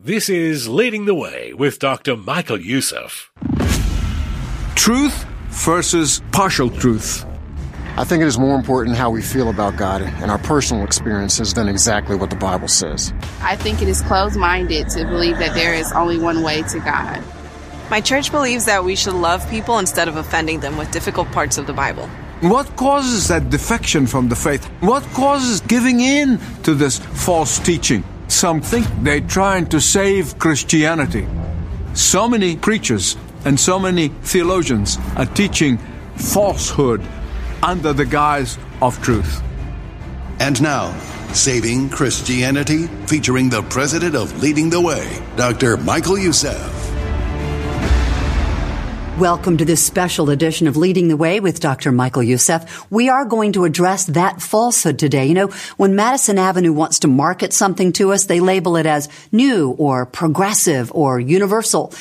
This is Leading the Way with Dr. Michael Youssef. Truth versus partial truth. I think it is more important how we feel about God and our personal experiences than exactly what the Bible says. I think it is closed minded to believe that there is only one way to God. My church believes that we should love people instead of offending them with difficult parts of the Bible. What causes that defection from the faith? What causes giving in to this false teaching? Some think they're trying to save Christianity. So many preachers and so many theologians are teaching falsehood under the guise of truth. And now, Saving Christianity, featuring the president of Leading the Way, Dr. Michael Youssef. Welcome to this special edition of Leading the Way with Dr. Michael Youssef. We are going to address that falsehood today. You know, when Madison Avenue wants to market something to us, they label it as new or progressive or universal.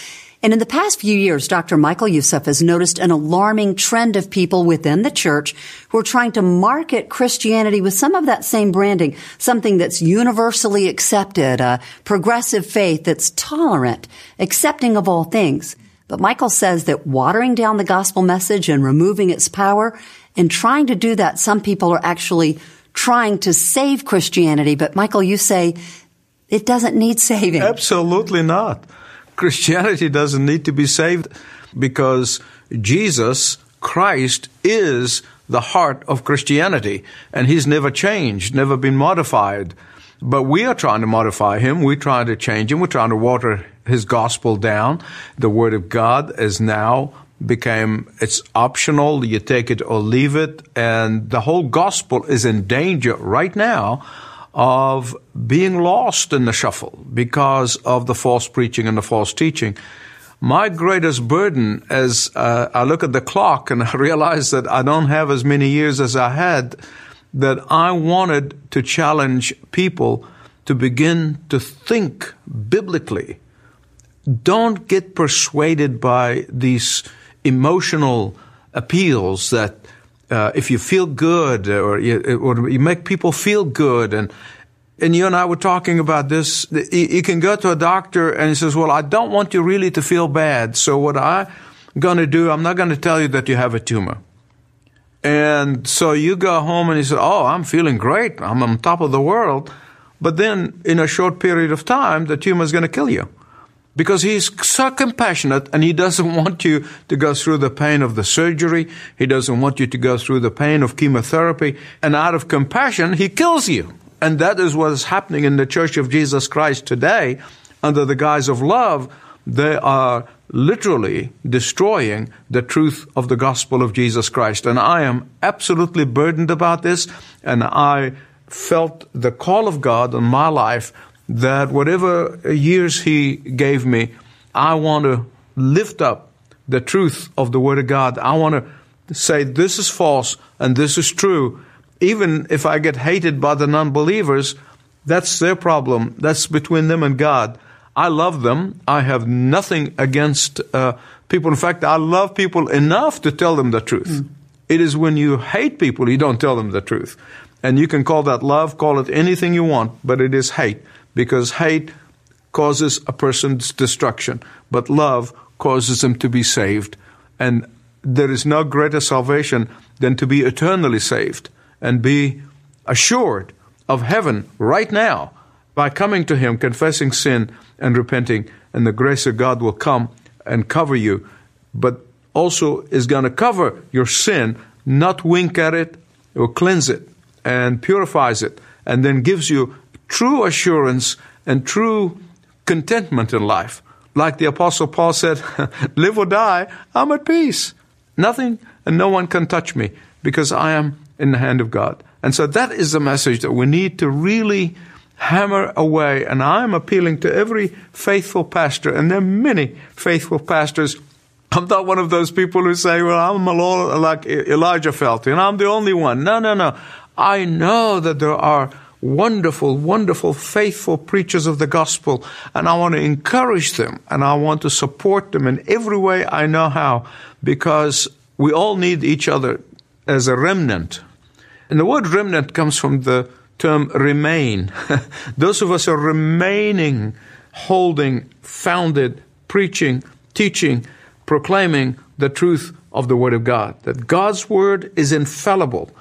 And in the past few years, Dr. Michael Youssef has noticed an alarming trend of people within the church who are trying to market Christianity with some of that same branding, something that's universally accepted, a progressive faith that's tolerant, accepting of all things. But Michael says that watering down the gospel message and removing its power and trying to do that, some people are actually trying to save Christianity. But Michael, you say it doesn't need saving. Absolutely not. Christianity doesn't need to be saved because Jesus Christ is the heart of Christianity and he's never changed, never been modified. But we are trying to modify him. We're trying to change him. We're trying to water his gospel down. The word of God is now became it's optional. You take it or leave it. And the whole gospel is in danger right now of being lost in the shuffle because of the false preaching and the false teaching. My greatest burden as uh, I look at the clock and I realize that I don't have as many years as I had that I wanted to challenge people to begin to think biblically. Don't get persuaded by these emotional appeals that uh, if you feel good or you, or you make people feel good and and you and I were talking about this. You can go to a doctor and he says, well, I don't want you really to feel bad. So what I'm going to do, I'm not going to tell you that you have a tumor. And so you go home and you say, Oh, I'm feeling great. I'm on top of the world. But then in a short period of time, the tumor is going to kill you. Because he's so compassionate and he doesn't want you to go through the pain of the surgery. He doesn't want you to go through the pain of chemotherapy. And out of compassion, he kills you. And that is what is happening in the Church of Jesus Christ today under the guise of love. They are literally destroying the truth of the gospel of Jesus Christ. And I am absolutely burdened about this. And I felt the call of God on my life that whatever years He gave me, I want to lift up the truth of the Word of God. I want to say this is false and this is true. Even if I get hated by the non believers, that's their problem. That's between them and God. I love them. I have nothing against uh, people. In fact, I love people enough to tell them the truth. Mm. It is when you hate people, you don't tell them the truth. And you can call that love, call it anything you want, but it is hate because hate causes a person's destruction, but love causes them to be saved. And there is no greater salvation than to be eternally saved and be assured of heaven right now by coming to Him, confessing sin, and repenting, and the grace of God will come and cover you, but also is going to cover your sin, not wink at it or cleanse it and purifies it, and then gives you true assurance and true contentment in life. Like the Apostle Paul said, live or die, I'm at peace. Nothing and no one can touch me because I am in the hand of God. And so that is the message that we need to really hammer away. And I'm appealing to every faithful pastor, and there are many faithful pastors. I'm not one of those people who say, well, I'm a like Elijah felt, and I'm the only one. No, no, no. I know that there are wonderful, wonderful, faithful preachers of the gospel, and I want to encourage them, and I want to support them in every way I know how, because we all need each other as a remnant. And the word remnant comes from the term remain. Those of us who are remaining, holding, founded, preaching, teaching, proclaiming the truth of the Word of God. That God's Word is infallible.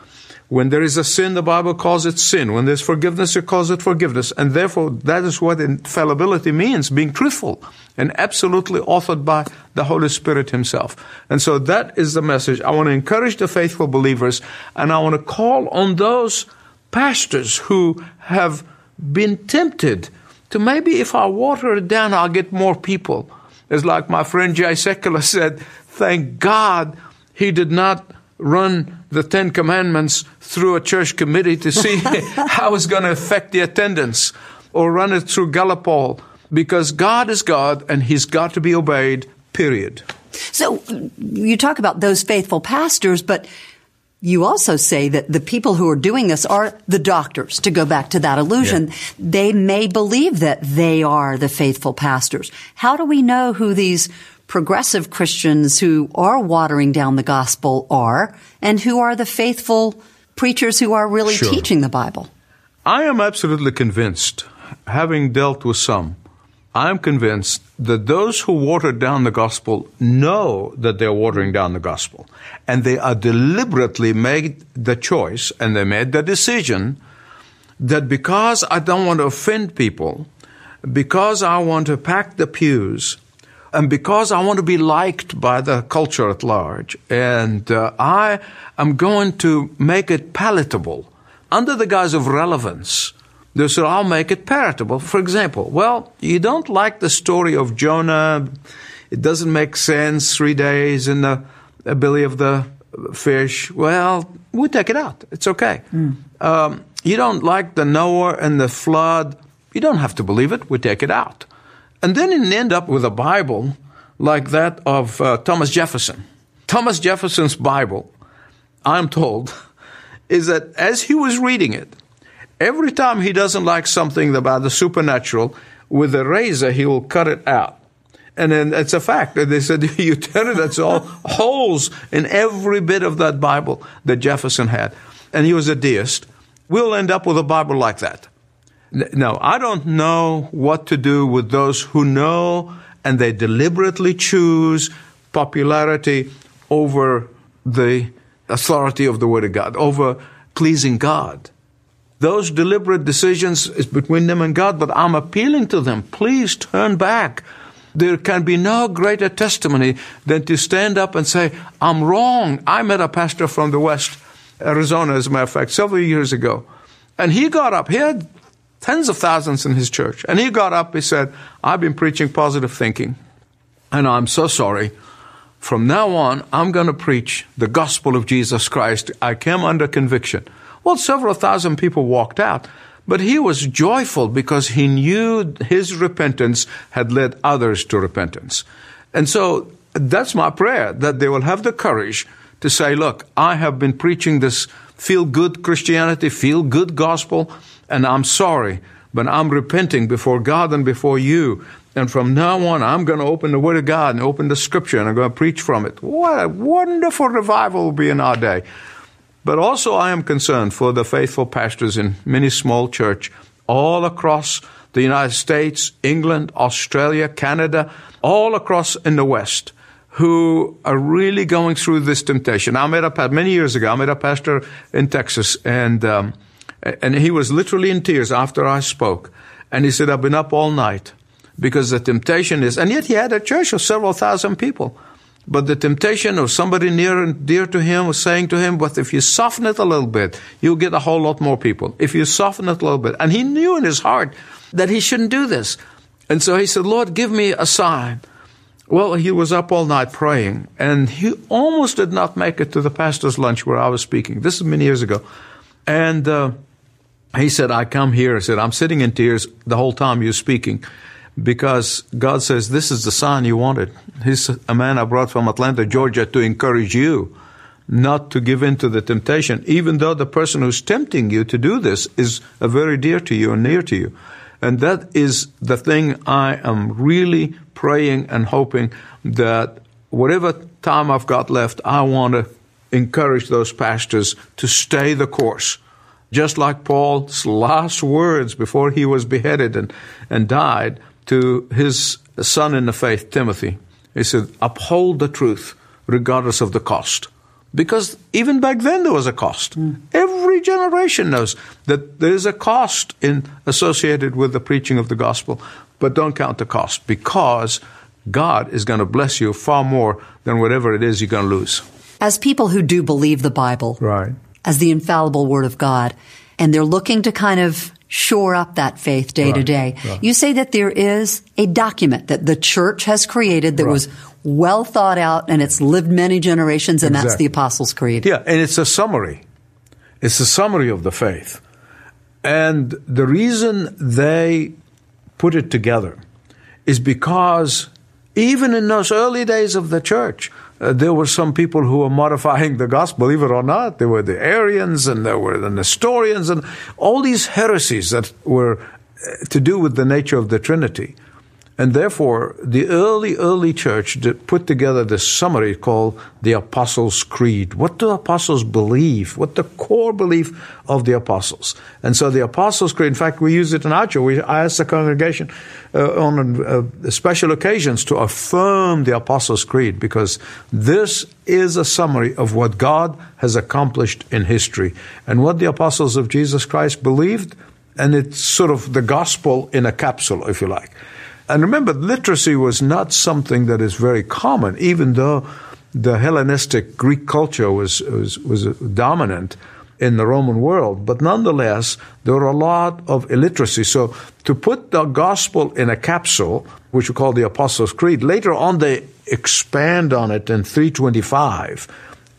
When there is a sin, the Bible calls it sin. When there's forgiveness, it calls it forgiveness. And therefore, that is what infallibility means, being truthful and absolutely authored by the Holy Spirit Himself. And so that is the message. I want to encourage the faithful believers and I want to call on those pastors who have been tempted to maybe if I water it down, I'll get more people. It's like my friend Jay Sekulow said, thank God he did not run the Ten Commandments through a church committee to see how it's going to affect the attendance or run it through Gallup poll because God is God and He's got to be obeyed, period. So you talk about those faithful pastors, but you also say that the people who are doing this are the doctors, to go back to that illusion. Yeah. They may believe that they are the faithful pastors. How do we know who these progressive Christians who are watering down the gospel are and who are the faithful preachers who are really sure. teaching the Bible? I am absolutely convinced, having dealt with some, I'm convinced that those who water down the gospel know that they're watering down the gospel. And they are deliberately made the choice and they made the decision that because I don't want to offend people, because I want to pack the pews, and because I want to be liked by the culture at large, and uh, I am going to make it palatable under the guise of relevance. They said, I'll make it palatable. For example, well, you don't like the story of Jonah. It doesn't make sense. Three days in the belly of the fish. Well, we take it out. It's okay. Mm. Um, you don't like the Noah and the flood. You don't have to believe it. We take it out. And then you end up with a Bible like that of uh, Thomas Jefferson. Thomas Jefferson's Bible, I'm told, is that as he was reading it, every time he doesn't like something about the supernatural, with a razor he will cut it out. And then it's a fact. that They said you turn it, that's all holes in every bit of that Bible that Jefferson had. And he was a deist. We'll end up with a Bible like that. No, I don't know what to do with those who know and they deliberately choose popularity over the authority of the Word of God, over pleasing God. Those deliberate decisions is between them and God, but I'm appealing to them. Please turn back. There can be no greater testimony than to stand up and say, I'm wrong. I met a pastor from the West, Arizona, as a matter of fact, several years ago. And he got up. He had tens of thousands in his church. And he got up, he said, I've been preaching positive thinking, and I'm so sorry. From now on, I'm going to preach the gospel of Jesus Christ. I came under conviction. Well, several thousand people walked out, but he was joyful because he knew his repentance had led others to repentance. And so that's my prayer that they will have the courage to say, look, I have been preaching this feel good Christianity, feel good gospel and I'm sorry, but I'm repenting before God and before you. And from now on, I'm going to open the Word of God and open the Scripture and I'm going to preach from it. What a wonderful revival will be in our day. But also, I am concerned for the faithful pastors in many small church all across the United States, England, Australia, Canada, all across in the West who are really going through this temptation. I met a many years ago. I met a pastor in Texas, and um, and he was literally in tears after I spoke. And he said, I've been up all night because the temptation is, and yet he had a church of several thousand people. But the temptation of somebody near and dear to him was saying to him, but if you soften it a little bit, you'll get a whole lot more people. If you soften it a little bit. And he knew in his heart that he shouldn't do this. And so he said, Lord, give me a sign. Well, he was up all night praying, and he almost did not make it to the pastor's lunch where I was speaking. This is many years ago. And uh, He said, I come here. I said, I'm sitting in tears the whole time you're speaking because God says, This is the sign you wanted. He's a man I brought from Atlanta, Georgia to encourage you not to give in to the temptation, even though the person who's tempting you to do this is very dear to you and near to you. And that is the thing I am really praying and hoping that whatever time I've got left, I want to encourage those pastors to stay the course. Just like Paul's last words before he was beheaded and, and died to his son in the faith, Timothy. He said, Uphold the truth regardless of the cost. Because even back then there was a cost. Mm. Every generation knows that there is a cost in, associated with the preaching of the gospel, but don't count the cost because God is going to bless you far more than whatever it is you're going to lose. As people who do believe the Bible, right. as the infallible word of God, and they're looking to kind of shore up that faith day right. to day. Right. You say that there is a document that the church has created that right. was well thought out and it's lived many generations, and exactly. that's the Apostles' Creed. Yeah, and it's a summary. It's a summary of the faith. And the reason they put it together is because even in those early days of the church, uh, there were some people who were modifying the gospel, believe it or not. There were the Arians and there were the Nestorians and all these heresies that were uh, to do with the nature of the Trinity. And therefore, the early, early church put together this summary called the Apostles' Creed. What do apostles believe? What the core belief of the apostles? And so the Apostles' Creed, in fact, we use it in our church. We ask the congregation uh, on uh, special occasions to affirm the Apostles' Creed because this is a summary of what God has accomplished in history and what the apostles of Jesus Christ believed. And it's sort of the gospel in a capsule, if you like. And remember, literacy was not something that is very common, even though the Hellenistic Greek culture was, was, was dominant in the Roman world. But nonetheless, there were a lot of illiteracy. So to put the gospel in a capsule, which we call the Apostles' Creed, later on they expand on it in 325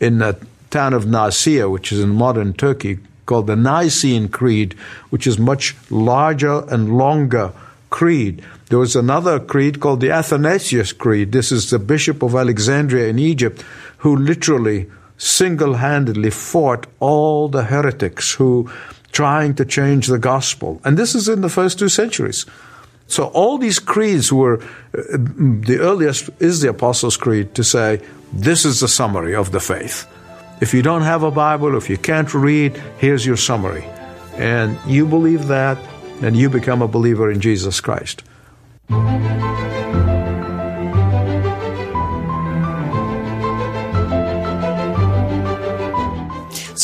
in the town of Nicaea, which is in modern Turkey, called the Nicene Creed, which is much larger and longer creed. There was another creed called the Athanasius Creed. This is the Bishop of Alexandria in Egypt who literally single handedly fought all the heretics who trying to change the gospel. And this is in the first two centuries. So all these creeds were, uh, the earliest is the Apostles' Creed to say, this is the summary of the faith. If you don't have a Bible, if you can't read, here's your summary. And you believe that, and you become a believer in Jesus Christ. So,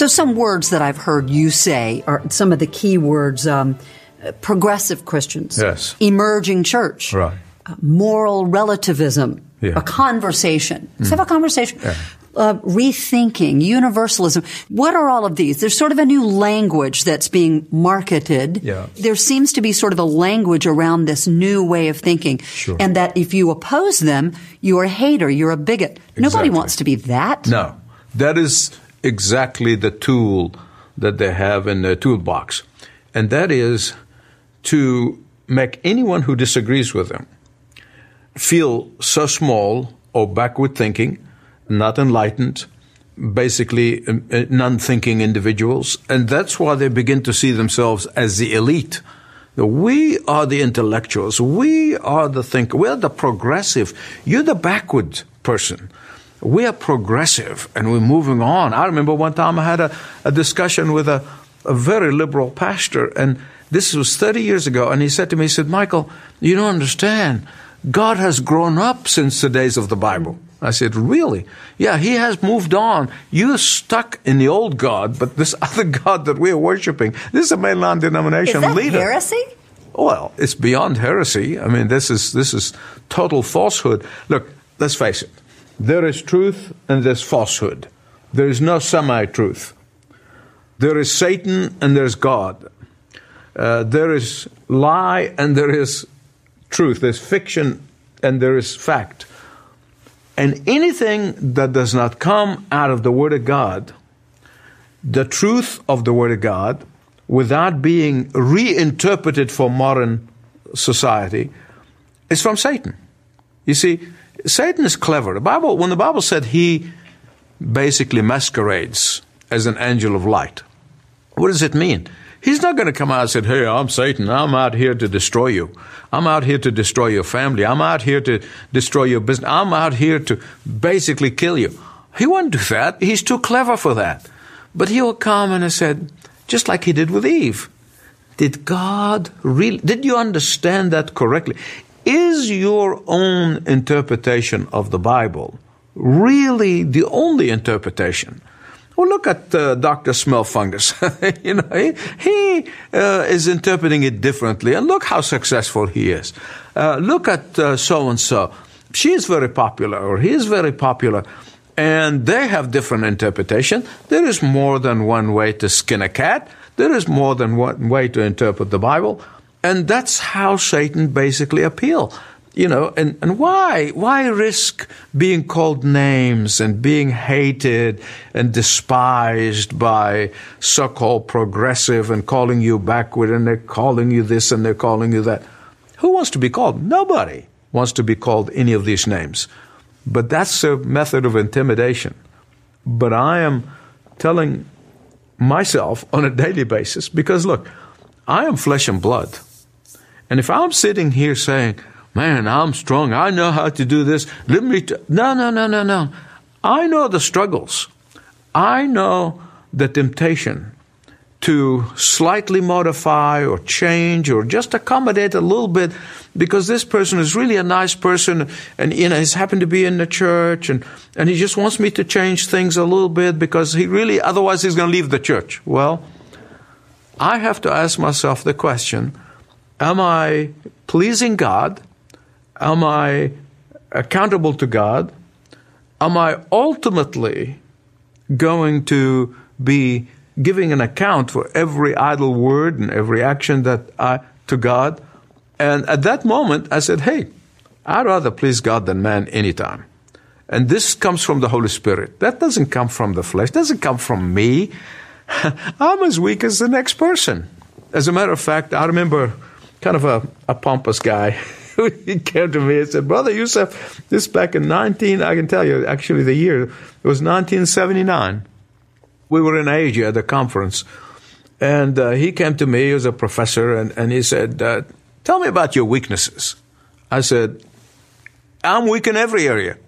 some words that I've heard you say are some of the key words um, progressive Christians, yes. emerging church, right. uh, moral relativism, yeah. a conversation. Let's mm. have a conversation. Yeah uh, rethinking, universalism. What are all of these? There's sort of a new language that's being marketed. Yeah. There seems to be sort of a language around this new way of thinking. Sure. And that if you oppose them, you're a hater, you're a bigot. Exactly. Nobody wants to be that. No. That is exactly the tool that they have in their toolbox. And that is to make anyone who disagrees with them feel so small or backward thinking not enlightened, basically um, uh, non thinking individuals. And that's why they begin to see themselves as the elite. We are the intellectuals. We are the thinker. We are the progressive. You're the backward person. We are progressive and we're moving on. I remember one time I had a, a discussion with a, a very liberal pastor, and this was 30 years ago, and he said to me, he said, Michael, you don't understand. God has grown up since the days of the Bible. I said, Really? Yeah, he has moved on. You're stuck in the old God, but this other God that we're worshiping, this is a mainline denomination is that leader. Heresy? Well, it's beyond heresy. I mean, this is this is total falsehood. Look, let's face it. There is truth and there's falsehood. There is no semi-truth. There is Satan and there's God. Uh, there is lie and there is truth. There's fiction and there is fact. And anything that does not come out of the Word of God, the truth of the Word of God, without being reinterpreted for modern society is from Satan. You see, Satan is clever. The Bible, when the Bible said he basically masquerades as an angel of light, what does it mean? He's not going to come out and say, Hey, I'm Satan. I'm out here to destroy you. I'm out here to destroy your family. I'm out here to destroy your business. I'm out here to basically kill you. He won't do that. He's too clever for that. But he will come and he said, just like he did with Eve. Did God really, did you understand that correctly? Is your own interpretation of the Bible really the only interpretation? Well, look at uh, Dr. Smellfungus. you know, he, he uh, is interpreting it differently, and look how successful he is. Uh, look at so and so. She is very popular, or he is very popular, and they have different interpretation. There is more than one way to skin a cat. There is more than one way to interpret the Bible, and that's how Satan basically appeal you know, and, and why? Why risk being called names and being hated and despised by so called progressive and calling you backward and they're calling you this and they're calling you that? Who wants to be called? Nobody wants to be called any of these names. But that's a method of intimidation. But I am telling myself on a daily basis because look, I am flesh and blood. And if I'm sitting here saying, man, I'm strong. I know how to do this. Let me. T-. No, no, no, no, no. I know the struggles. I know the temptation to slightly modify or change or just accommodate a little bit because this person is really a nice person and you know he's happened to be in the church and, and he just wants me to change things a little bit because he really otherwise he's going to leave the church. Well, I have to ask myself the question, am I pleasing God? Am I accountable to God? Am I ultimately going to be giving an account for every idle word and every action that I to God? And at that moment, I said, "Hey, I'd rather please God than man anytime." And this comes from the Holy Spirit. That doesn't come from the flesh. Doesn't come from me. I'm as weak as the next person. As a matter of fact, I remember kind of a, a pompous guy. he came to me and said, Brother Youssef, this back in 19, I can tell you actually the year, it was 1979. We were in Asia at a conference. And uh, he came to me, he was a professor, and, and he said, uh, Tell me about your weaknesses. I said, I'm weak in every area.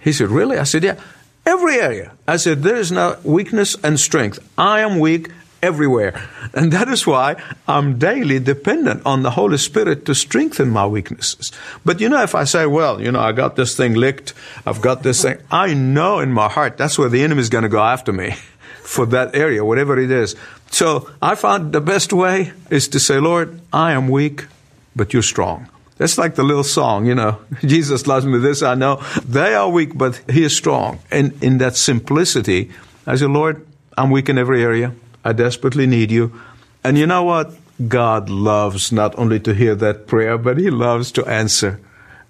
He said, Really? I said, Yeah, every area. I said, There is no weakness and strength. I am weak everywhere. And that is why I'm daily dependent on the Holy Spirit to strengthen my weaknesses. But you know, if I say, well, you know, I got this thing licked, I've got this thing, I know in my heart that's where the enemy is going to go after me for that area, whatever it is. So I found the best way is to say, Lord, I am weak, but you're strong. That's like the little song, you know. Jesus loves me, this I know. They are weak, but He is strong. And in that simplicity, I say, Lord, I'm weak in every area. I desperately need you. And you know what? God loves not only to hear that prayer, but He loves to answer.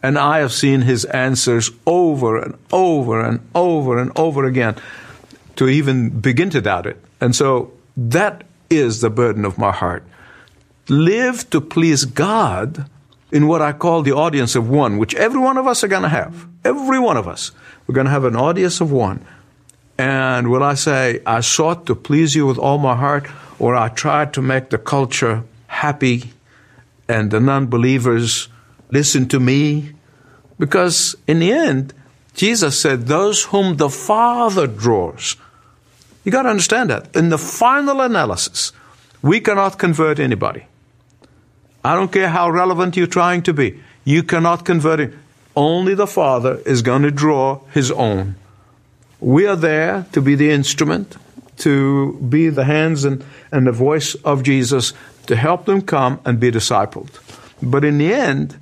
And I have seen His answers over and over and over and over again to even begin to doubt it. And so that is the burden of my heart. Live to please God in what I call the audience of one, which every one of us are going to have. Every one of us. We're going to have an audience of one. And will I say, I sought to please you with all my heart, or I tried to make the culture happy and the non believers listen to me? Because in the end, Jesus said, Those whom the Father draws. You got to understand that. In the final analysis, we cannot convert anybody. I don't care how relevant you're trying to be. You cannot convert him. Only the Father is going to draw his own. We are there to be the instrument, to be the hands and, and the voice of Jesus, to help them come and be discipled. But in the end,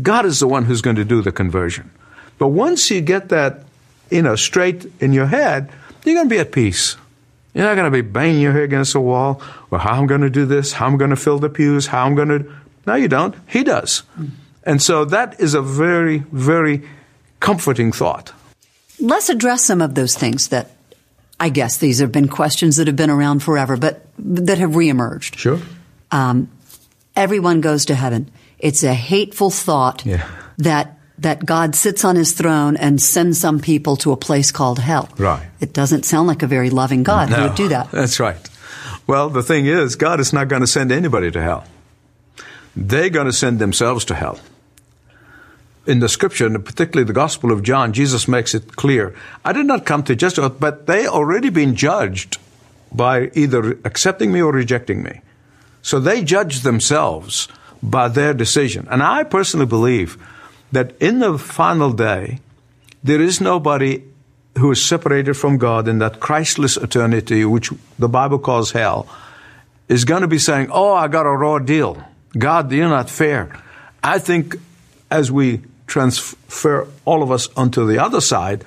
God is the one who's going to do the conversion. But once you get that, you know, straight in your head, you're going to be at peace. You're not going to be banging your head against the wall. Well, how I'm going to do this? How I'm going to fill the pews? How I'm going to. No, you don't. He does. Hmm. And so that is a very, very comforting thought let's address some of those things that I guess these have been questions that have been around forever, but that have reemerged. Sure. Um, everyone goes to heaven. It's a hateful thought Yeah. that that God sits on his throne and sends some people to a place called hell. Right. It doesn't sound like a very loving God who would do that. That's right. Well, the thing is, God is not going to send anybody to hell. They're going to send themselves to hell. In the scripture, and particularly the Gospel of John, Jesus makes it clear. I did not come to judge, but they already been judged by either accepting me or rejecting me. So they judge themselves by their decision. And I personally believe that in the final day, there is nobody who is separated from God in that Christless eternity, which the Bible calls hell, is going to be saying, Oh, I got a raw deal. God, you're not fair. I think as we transfer all of us onto the other side,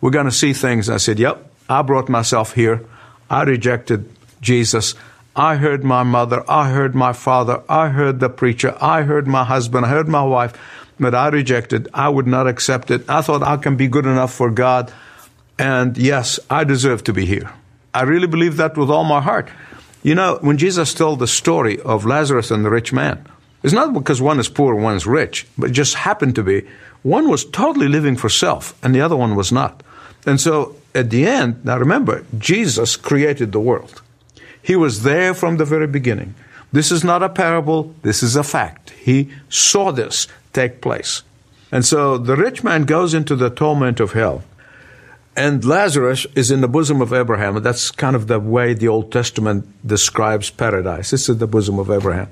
we're going to see things. I said, Yep, I brought myself here. I rejected Jesus. I heard my mother. I heard my father. I heard the preacher. I heard my husband. I heard my wife. But I rejected. I would not accept it. I thought I can be good enough for God. And yes, I deserve to be here. I really believe that with all my heart. You know, when Jesus told the story of Lazarus and the rich man, it's not because one is poor one is rich, but it just happened to be. One was totally living for self and the other one was not. And so at the end, now remember, Jesus created the world. He was there from the very beginning. This is not a parable, this is a fact. He saw this take place. And so the rich man goes into the torment of hell. And Lazarus is in the bosom of Abraham. That's kind of the way the Old Testament describes paradise. This is the bosom of Abraham.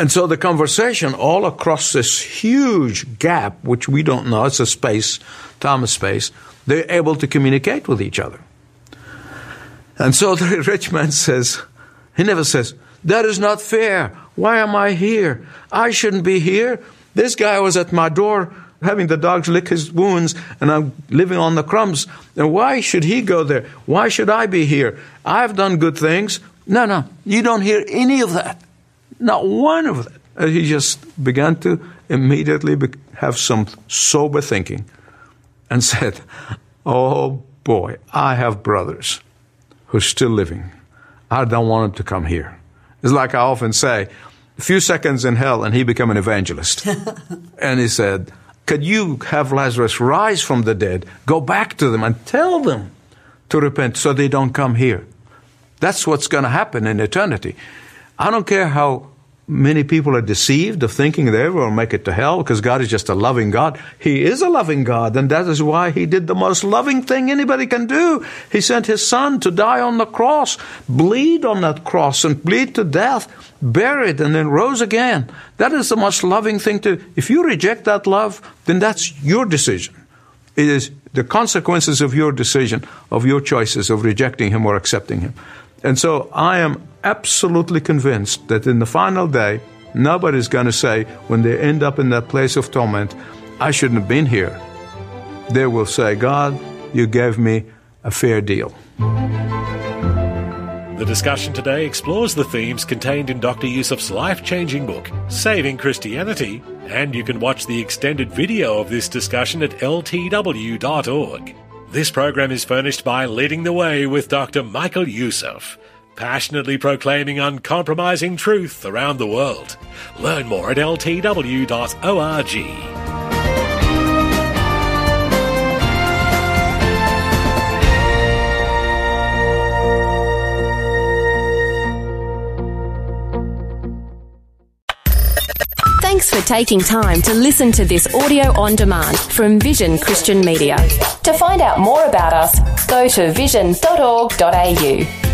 And so the conversation all across this huge gap, which we don't know, it's a space, time space, they're able to communicate with each other. And so the rich man says, he never says, that is not fair. Why am I here? I shouldn't be here. This guy was at my door having the dogs lick his wounds and I'm living on the crumbs. And why should he go there? Why should I be here? I've done good things. No, no, you don't hear any of that. Not one of it. And uh, he just began to immediately have some sober thinking and said, Oh boy, I have brothers who's still living. I don't want him to come here. It's like I often say, a few seconds in hell and he became an evangelist. and he said, Could you have Lazarus rise from the dead, go back to them and tell them to repent so they don't come here? That's what's going to happen in eternity. I don't care how many people are deceived of thinking they will make it to hell because God is just a loving God. He is a loving God, and that is why He did the most loving thing anybody can do. He sent His Son to die on the cross, bleed on that cross, and bleed to death, buried, and then rose again. That is the most loving thing to. If you reject that love, then that's your decision. It is the consequences of your decision, of your choices of rejecting Him or accepting Him. And so I am absolutely convinced that in the final day, nobody's going to say, when they end up in that place of torment, I shouldn't have been here. They will say, God, you gave me a fair deal. The discussion today explores the themes contained in Dr. Youssef's life changing book, Saving Christianity, and you can watch the extended video of this discussion at ltw.org. This program is furnished by Leading the Way with Dr. Michael Yusuf, passionately proclaiming uncompromising truth around the world. Learn more at ltw.org. Thanks for taking time to listen to this audio on demand from Vision Christian Media. To find out more about us, go to vision.org.au.